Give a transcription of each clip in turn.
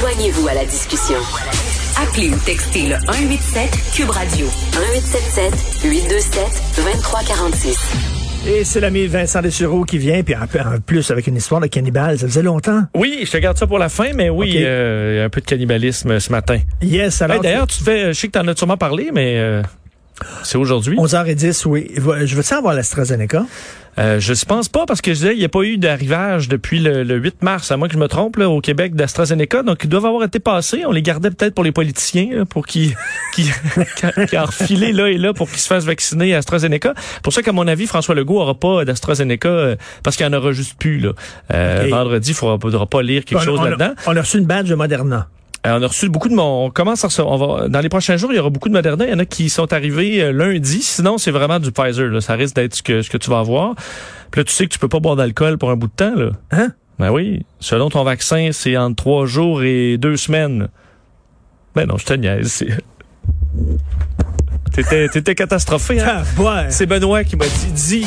Joignez-vous à la discussion. Appelez ou textez le 187 Cube Radio 1877 827 2346. Et c'est l'ami Vincent Dessureau qui vient, puis en en plus avec une histoire de cannibale. Ça faisait longtemps. Oui, je te garde ça pour la fin, mais oui, Ok. euh, il y a un peu de cannibalisme ce matin. Yes, alors. Hey, D'ailleurs, tu fais, je sais que tu en as sûrement parlé, mais euh, c'est aujourd'hui? 11h10, oui. Je veux savoir l'AstraZeneca? Euh, je ne pense pas parce que je disais, il n'y a pas eu d'arrivage depuis le, le 8 mars, à moins que je me trompe, là, au Québec d'AstraZeneca. Donc, ils doivent avoir été passés. On les gardait peut-être pour les politiciens, là, pour qu'ils qui, qui en refilé là et là pour qu'ils se fassent vacciner à AstraZeneca. Pour ça qu'à mon avis, François Legault aura pas d'AstraZeneca euh, parce qu'il en aura juste plus. Là. Euh. Vendredi, il ne faudra pas lire quelque On- chose là-dedans. on a reçu une badge de Moderna. Euh, on a reçu beaucoup de mon. On commence à recevoir- on va, dans les prochains jours, il y aura beaucoup de Moderna. Il y en a qui sont arrivés euh, lundi. Sinon, c'est vraiment du Pfizer. Là. Ça risque d'être ce que, ce que tu vas avoir. Puis là, tu sais que tu peux pas boire d'alcool pour un bout de temps. Là. Hein? Ben oui. Selon ton vaccin, c'est entre trois jours et deux semaines. Ben non, je te niaise. T'étais, t'étais catastrophé, hein? Ah, ouais. C'est Benoît qui m'a dit, dis,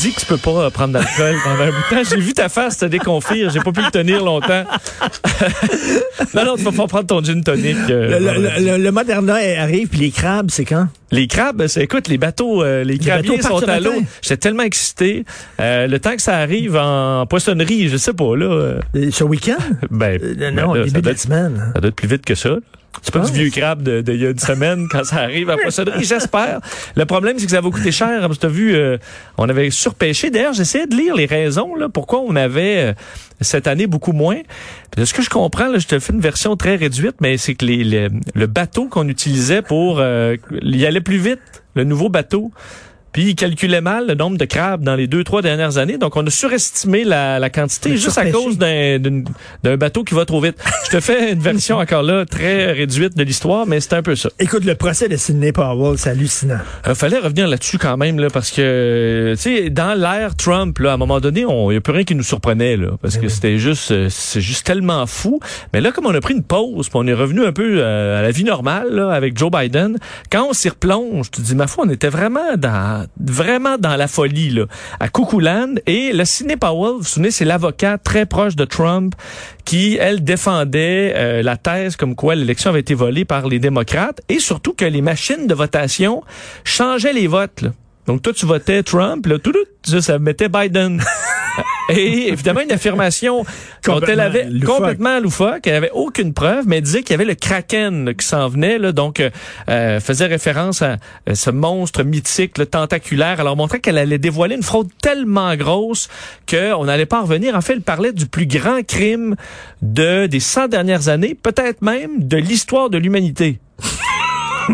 dis que tu peux pas prendre d'alcool pendant un bout de temps. J'ai vu ta face te déconfire. J'ai pas pu le tenir longtemps. non, non, tu vas pas prendre ton gin tonic. euh, Le, le- vendredi. le- le Moderna arrive, puis les crabes, c'est quand? Les crabes, c'est, écoute, les bateaux, euh, les crabiers bateaux sont à l'eau. J'étais tellement excité. Euh, le temps que ça arrive en poissonnerie, je sais pas, là. Ce week-end? ben, Euh, ben non, là, au ça début de la semaine. Ça doit être plus vite que ça. C'est pas du vieux crabe de, de, il y a une semaine quand ça arrive à poissonnerie, j'espère. Le problème, c'est que ça va coûter cher. Que t'as vu, euh, on avait surpêché. D'ailleurs, j'essayais de lire les raisons, là, pourquoi on avait, euh, cette année, beaucoup moins. Puis de ce que je comprends, là, je te fais une version très réduite, mais c'est que les, les- le bateau qu'on utilisait pour, euh, il allait plus vite, le nouveau bateau. Puis il calculait mal le nombre de crabes dans les deux, trois dernières années. Donc, on a surestimé la, la quantité juste à cause d'un bateau qui va trop vite. Je te fais une version encore là très réduite de l'histoire, mais c'est un peu ça. Écoute, le procès de Sidney Powell, c'est hallucinant. Il fallait revenir là-dessus quand même, là, parce que, tu sais, dans l'ère Trump, là, à un moment donné, il n'y a plus rien qui nous surprenait, là, parce que c'était juste, euh, c'est juste tellement fou. Mais là, comme on a pris une pause, puis on est revenu un peu euh, à la vie normale, là, avec Joe Biden, quand on s'y replonge, tu te dis, ma foi, on était vraiment dans, vraiment dans la folie, là, à Cuckooland. Et le Sidney Powell, vous vous souvenez, c'est l'avocat très proche de Trump qui, elle, défendait euh, la thèse comme quoi l'élection avait été volée par les démocrates et surtout que les machines de votation changeaient les votes. là. Donc toi, tu votais Trump, là, tout, tout, ça mettait Biden. Et évidemment, une affirmation dont elle avait loufoque. complètement loufoque, elle avait aucune preuve, mais elle disait qu'il y avait le Kraken qui s'en venait, là, donc euh, euh, faisait référence à euh, ce monstre mythique, le tentaculaire, alors montrait qu'elle allait dévoiler une fraude tellement grosse qu'on n'allait pas en revenir. En fait, elle parlait du plus grand crime de des 100 dernières années, peut-être même de l'histoire de l'humanité.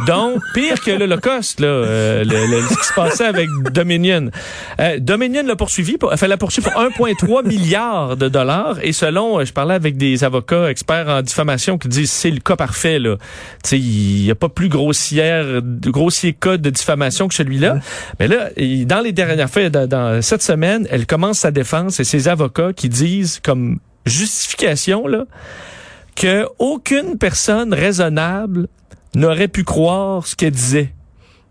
Donc, pire que l'Holocauste, euh, le- ce qui se passait avec Dominion. Euh, Dominion l'a poursuivi, pour, enfin, l'a poursuivi pour 1,3 milliard de dollars. Et selon, euh, je parlais avec des avocats experts en diffamation qui disent c'est le cas parfait, là. Il n'y a pas plus grossière, grossier cas de diffamation que celui-là. Mais là, dans les dernières faits, dans, dans cette semaine, elle commence sa défense et ses avocats qui disent comme justification, là, que aucune personne raisonnable n'aurait pu croire ce qu'elle disait.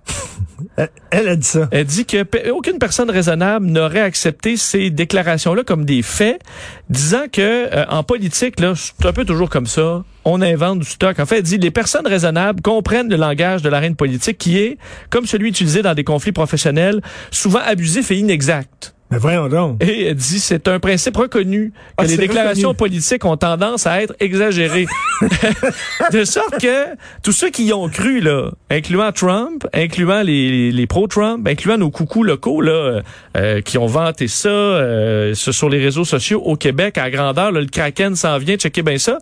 Elle, a dit ça. Elle dit que aucune personne raisonnable n'aurait accepté ces déclarations-là comme des faits, disant que euh, en politique, là, c'est un peu toujours comme ça. On invente du stock. En fait, elle dit les personnes raisonnables comprennent le langage de l'arène politique qui est, comme celui utilisé dans des conflits professionnels, souvent abusif et inexact. Mais voyons donc. Et elle dit c'est un principe reconnu que Ah, les déclarations reconnu. politiques ont tendance à être exagérées. de sorte que tous ceux qui y ont cru, là, incluant Trump, incluant les, les, les pro-Trump, incluant nos coucous locaux là, euh, euh, qui ont vanté ça euh, sur sur les réseaux sociaux au Québec à grandeur, là, le Kraken s'en vient, checkez bien ça.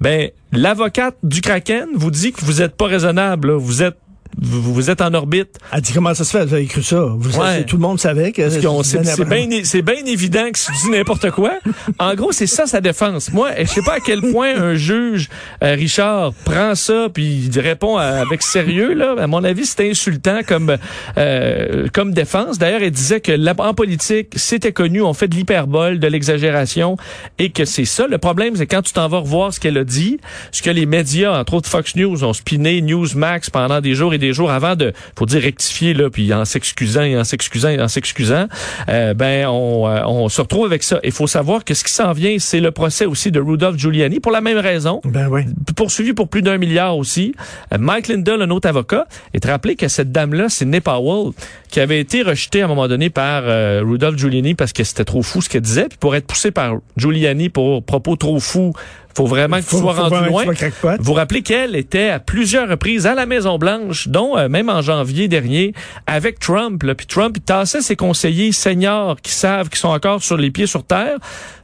Ben l'avocate du Kraken vous dit que vous êtes pas raisonnable, là. vous êtes vous, vous êtes en orbite. Elle dit comment ça se fait, vous avez cru ça. Vous Ouais. savez, tout le monde savait que c'était c'est bien c'est bien évident que tu dis n'importe quoi. En gros, c'est ça sa défense. Moi, je sais pas à quel point un juge, euh, Richard, prend ça puis il répond à- avec sérieux. Là, à mon avis, c'est insultant comme euh, comme défense. D'ailleurs, elle disait que la- en politique, c'était connu, on fait de l'hyperbole, de l'exagération, et que c'est ça. Le problème, c'est quand tu t'en vas revoir ce qu'elle a dit, ce que les médias, entre autres Fox News, ont spiné Newsmax pendant des jours et des jours avant de, faut dire rectifier là, puis en s'excusant et en s'excusant et en s'excusant, euh, ben on, euh, on se retrouve avec ça. Il faut savoir que ce qui s'en vient, c'est le procès aussi de Rudolph Giuliani pour la même raison Ben oui. poursuivi pour plus d'un milliard aussi. Euh, Mike Lindell, un autre avocat, est rappelé que cette dame-là, c'est Powell, qui avait été rejetée à un moment donné par euh, Rudolph Giuliani parce que c'était trop fou ce qu'elle disait. Puis pour être poussé par Giuliani pour propos trop fous, faut vraiment que tu sois rendu loin. crackpot. Vous rappelez qu'elle était à plusieurs reprises à la Maison Blanche, dont euh, même en janvier dernier, avec Trump. Là. Puis Trump, il tassait ses conseillers seniors qui savent qu'ils sont encore sur les pieds sur terre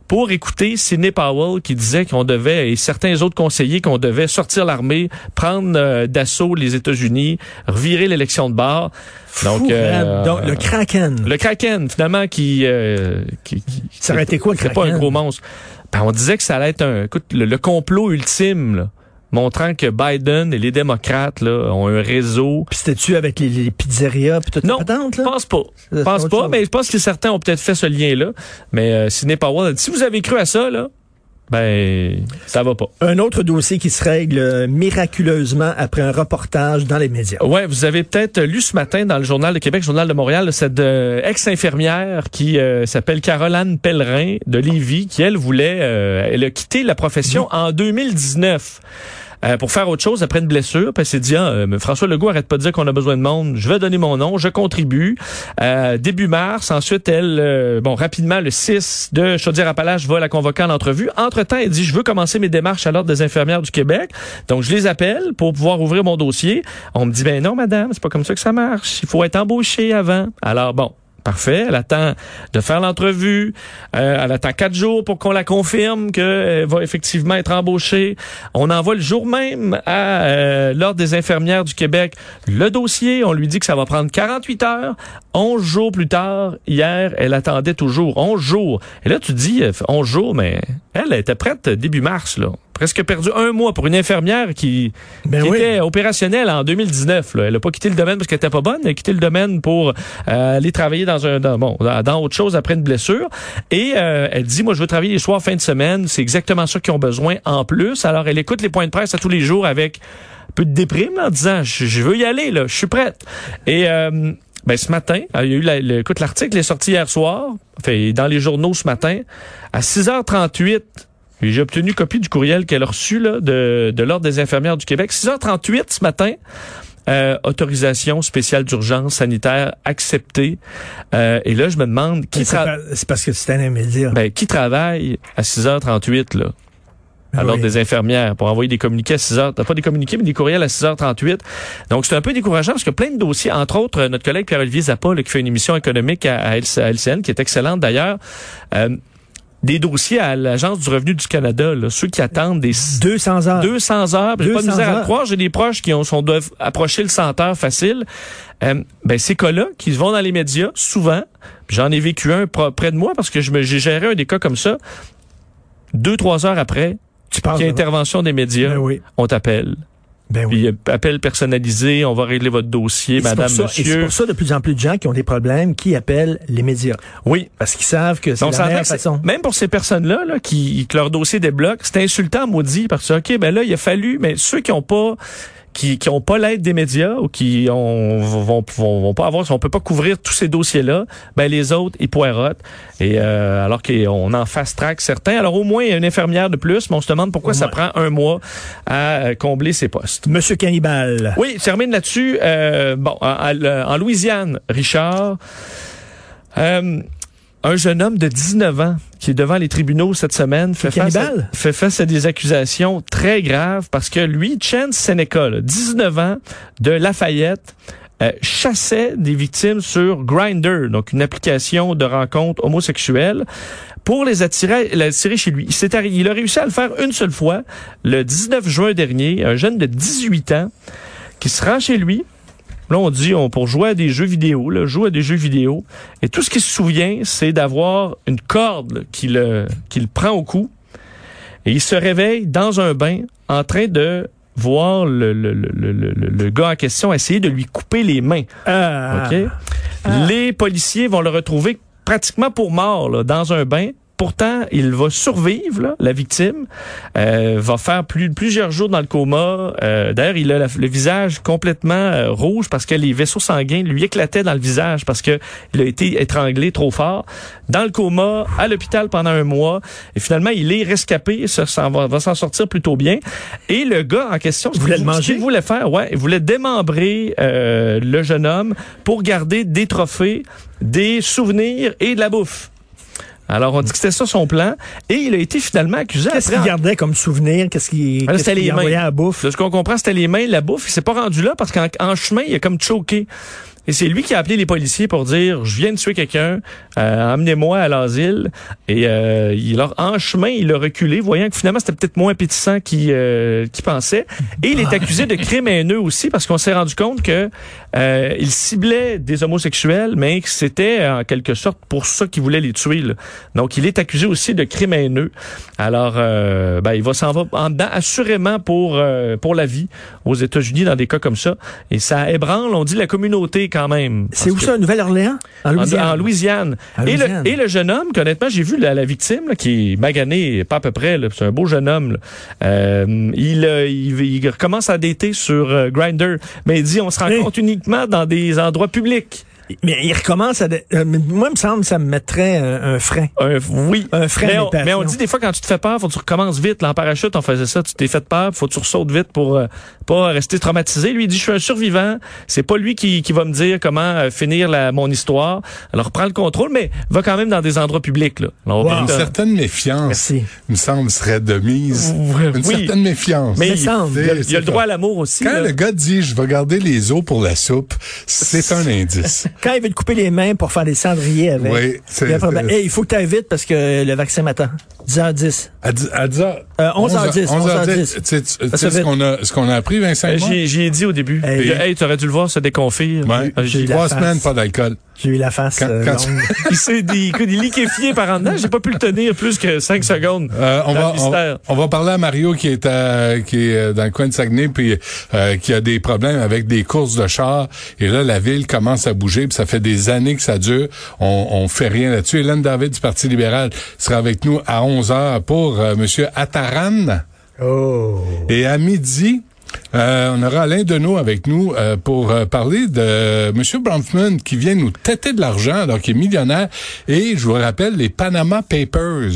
pour écouter Sidney Powell qui disait qu'on devait, et certains autres conseillers, qu'on devait sortir l'armée, prendre euh, d'assaut les États-Unis, revirer l'élection de bord. Donc, euh, raide. Donc, le Kraken. le Kraken, finalement, qui... euh, qui, qui- Ça aurait été quoi, le C'est pas un Kraken? gros monstre. Ben, on disait que ça allait être un... Écoute, le, le complot ultime, là, montrant que Biden et les démocrates là, ont un réseau... Puis c'était-tu avec les, les pizzerias puis toute Non, patente, je là? pense pas. Pense pas, chose. mais je pense que certains ont peut-être fait ce lien-là. Mais euh, Sidney Powell si vous avez cru à ça, là, ben, ça va pas. Un autre dossier qui se règle euh, miraculeusement après un reportage dans les médias. Ouais, vous avez peut-être lu ce matin dans le Journal de Québec, Journal de Montréal, cette euh, ex-infirmière qui euh, s'appelle Caroline Pellerin de Lévis, qui elle voulait, euh, elle a quitté la profession en 2019. Euh, pour faire autre chose après une blessure. Puis elle s'est dit, ah, François Legault arrête pas de dire qu'on a besoin de monde. Je vais donner mon nom, je contribue. Euh, début mars, ensuite, elle, euh, bon, rapidement, le 6 de Chaudière-Appalaches va la convoquer en entrevue. Entre-temps, elle dit, je veux commencer mes démarches à l'Ordre des infirmières du Québec. Donc, je les appelle pour pouvoir ouvrir mon dossier. On me dit, ben non, madame, c'est pas comme ça que ça marche. Il faut être embauché avant. Alors, bon. Parfait. Elle attend de faire l'entrevue. Euh, elle attend quatre jours pour qu'on la confirme qu'elle va effectivement être embauchée. On envoie le jour même à euh, l'Ordre des infirmières du Québec le dossier. On lui dit que ça va prendre 48 heures. 11 jours plus tard, hier, elle attendait toujours 11 jours. Et là, tu dis euh, 11 jours, mais elle était prête début mars, là. Presque perdu un mois pour une infirmière qui, Ben qui oui. était opérationnelle en 2019. Là. Elle a pas quitté le domaine parce qu'elle était pas bonne. Elle a quitté le domaine pour euh, aller travailler dans un dans, bon dans, autre chose après une blessure. Et euh, elle dit moi je veux travailler les soirs fin de semaine. C'est exactement ça qu'ils ont besoin en plus. Alors elle écoute les points de presse à tous les jours avec un peu de déprime en disant je, je veux y aller là, je suis prête. Et euh, ben, ce matin, il y a eu la, le- écoute, l'article est sorti hier soir, fait, dans les journaux ce matin, à 6h38. J'ai obtenu copie du courriel qu'elle a reçu là, de, de l'Ordre des infirmières du Québec. 6h38 ce matin, euh, autorisation spéciale d'urgence sanitaire acceptée. Euh, et là, je me demande qui, C'est tra- pas- c'est parce que c'était un média. ben, qui travaille à 6h38 là? À Oui. l'ordre des infirmières pour envoyer des communiqués à 6 heures. Pas des communiqués, mais des courriels à 6h38. Donc, c'est un peu décourageant parce que plein de dossiers, entre autres, euh, notre collègue Pierre-Olivier Zappa, là, qui fait une émission économique à LCN, qui est excellente d'ailleurs, euh, des dossiers à l'Agence du revenu du Canada, là, ceux qui attendent des 200 heures. 200 heures. J'ai pas de 200 misère à croire. J'ai des proches qui ont, sont, doivent approcher le 100 heures facile. Euh, ben, ces cas-là, qui vont dans les médias, souvent, j'en ai vécu un près de moi parce que je me, j'ai géré un des cas comme ça. Deux, trois heures après, Tu parles. qu'il y a intervention des médias, Ben oui. on t'appelle. Ben oui. Puis euh, appel personnalisé, on va régler votre dossier, Et madame, pour ça- Et c'est monsieur. pour ça de plus en plus de gens qui ont des problèmes qui appellent les médias. Oui. Parce qu'ils savent que c'est la meilleure façon. même pour ces personnes-là, là, qui, que leur dossier débloque, c'est insultant, maudit, parce que, OK, ben là, il a fallu, mais ceux qui ont pas, qui, qui ont pas l'aide des médias ou qui ont, vont, vont, vont pas avoir, si on peut pas couvrir tous ces dossiers-là, ben les autres, ils poirotent. Et, euh, alors qu'on en fast track certains. Alors, au moins, il y a une infirmière de plus, mais on se demande pourquoi ça prend un mois à euh, combler ces postes. Monsieur Cannibal. Oui, je termine là-dessus. Euh, bon, en, en- en Louisiane, Richard, euh, un jeune homme de 19 ans qui est devant les tribunaux cette semaine fait face, à, cannibale? fait face à des accusations très graves parce que lui, Chance Seneca, là, 19 ans, de Lafayette, euh, chassait des victimes sur Grindr, donc une application de rencontre homosexuelle, pour les attirer, les attirer chez lui. Il, il a réussi à le faire une seule fois, le 19 juin dernier, un jeune de 18 ans qui se rend chez lui, Là, on dit, on pour jouer à des jeux vidéo, là, joue à des jeux vidéo. Et tout ce qu'il se souvient, c'est d'avoir une corde qui le, qui le prend au cou. Et il se réveille dans un bain en train de voir le, le, le, le, le- le gars en question essayer de lui couper les mains. Ah. OK? Les policiers vont le retrouver pratiquement pour mort là, dans un bain. Pourtant, il va survivre, là, la victime, euh, va faire plus, plusieurs jours dans le coma. Euh, D'ailleurs, il a la- le visage complètement euh, rouge parce que les vaisseaux sanguins lui éclataient dans le visage parce que il a été étranglé trop fort. Dans le coma, à l'hôpital pendant un mois. Et finalement, il est rescapé, ça, ça va, va s'en sortir plutôt bien. Et le gars en question, ce Voulait le manger? voulait faire, ouais, il voulait démembrer euh, le jeune homme pour garder des trophées, des souvenirs et de la bouffe. Alors, on dit que c'était ça son plan. Et il a été finalement accusé Qu'est-ce qu'il gardait comme souvenir? Qu'est-ce qu'il Ah, envoyait à la bouffe? De ce qu'on comprend, c'était les mains, la bouffe. Il s'est pas rendu là parce qu'en en chemin, il a comme choqué. Et c'est lui qui a appelé les policiers pour dire je viens de tuer quelqu'un, euh, amenez-moi à l'asile. Et euh, il a, en chemin, il a reculé, voyant que finalement c'était peut-être moins appétissant qu'il euh, qu'il pensait. Et il est accusé de crime haineux aussi parce qu'on s'est rendu compte que euh, il ciblait des homosexuels, mais que c'était en quelque sorte pour ça qu'il voulait les tuer. là. Donc il est accusé aussi de crime haineux. Alors euh, ben, il va s'en va en dedans assurément pour euh, pour la vie aux États-Unis dans des cas comme ça. Et ça ébranle, on dit la communauté quand même. C'est où que- ça, Nouvelle-Orléans? En Louisiane. en Louisiane. En Et, Louisiane. le, et le jeune homme, qu'honnêtement, j'ai vu la, la victime, là, qui est magané, pas à peu près, c'est un beau jeune homme. Euh, il, euh, il, il recommence à dater sur euh, Grinder, mais il dit on se Hey. rencontre uniquement dans des endroits publics. Mais il recommence à... de- euh, mais moi, il me semble que ça me mettrait un, un frein. Un, oui. Un frein mais on, mais dit des fois quand tu te fais peur, faut que tu recommences vite. Là, en parachute, on faisait ça. Tu t'es fait peur, faut que tu ressautes vite pour euh, pas rester traumatisé. Lui il dit je suis un survivant. C'est pas lui qui, qui va me dire comment euh, finir la, mon histoire. Alors prends le contrôle, mais va quand même dans des endroits publics. Là. Alors, Wow. on Une va- certaine méfiance, Merci. il me semble, serait de mise. Une oui. certaine méfiance. Mais il, semble. il a, il a C'est le droit à l'amour aussi. Quand là. le gars dit je vais garder les os pour la soupe, c'est un indice. Quand il veut te couper les mains pour faire des cendriers avec. Oui, c'est- il, Hey, faut que tu ailles vite parce que le vaccin m'attend. 10h10. À dix- à dix heures- Euh, 11h10, 11h10. 11h10. Tu sais- tu sais Ça ce qu'on a, ce qu'on a appris, Vincent? Euh, et moi? J'y j'y ai dit au début. Hey. Hey, hey tu aurais dû le voir se déconfire. Ouais. Euh, J'ai j'ai- Trois semaines, pas d'alcool. J'ai eu la face Quand- euh, quand- longue. il s'est dit, écoute, il est liquéfié par en dedans. J'ai pas pu le tenir plus que 5 secondes. Euh, on, va, on, on va parler à Mario qui est, à- qui est euh, dans le coin de Saguenay puis euh, qui a des problèmes avec des courses de chars. Et là, la ville commence à bouger. Puis ça fait des années que ça dure. On, on fait rien là-dessus. Hélène David du Parti libéral sera avec nous à 11 heures pour euh, Monsieur Attaran. Oh. Et à midi, euh, on aura Alain Deneau avec nous euh, pour euh, parler de M. Bronfman qui vient nous têter de l'argent alors qu'il est millionnaire. Et je vous rappelle les Panama Papers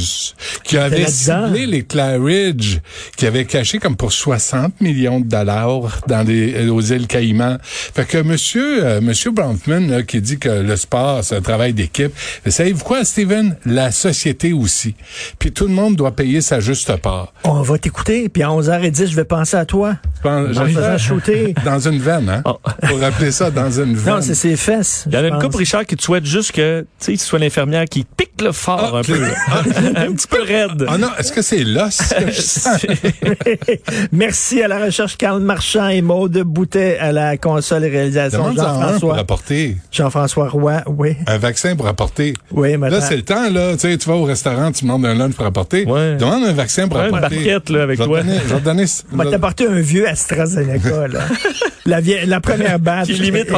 qui avaient ciblé les Claridge, qui avaient caché comme pour 60 millions de dollars dans les, aux îles Caïmans. Fait que Monsieur euh, Monsieur Bronfman là, qui dit que le sport c'est un travail d'équipe, mais savez-vous quoi, Steven? La société aussi. Puis tout le monde doit payer sa juste part. On va t'écouter, puis à 11h10, je vais penser à toi. Je pense- faisant shooter. dans une veine, hein? Oh. Pour appeler ça dans une veine. Non, c'est ses fesses. Il y en a une couple, Richard, qui te souhaite juste que, tu sais, tu sois l'infirmière qui pique le fort Ah, un peu. là. un petit peu raide. Ah non, est-ce que c'est l'os que je sens? Merci à la recherche Carl Marchand et Maude Boutet à la console et réalisation. Un pour Jean-François. apporter. Jean-François Roy, oui. Un vaccin pour apporter. Oui, Là, maintenant. c'est le temps, là. Tu sais, tu vas au restaurant, tu demandes un lunch pour apporter. Ouais. Demande un vaccin pour Ouais, une apporter. barquette, là, avec Je toi. donner- je vais te donner... T'apporter un vieux AstraZeneca, là. la, vieille- la première batch. Qui limite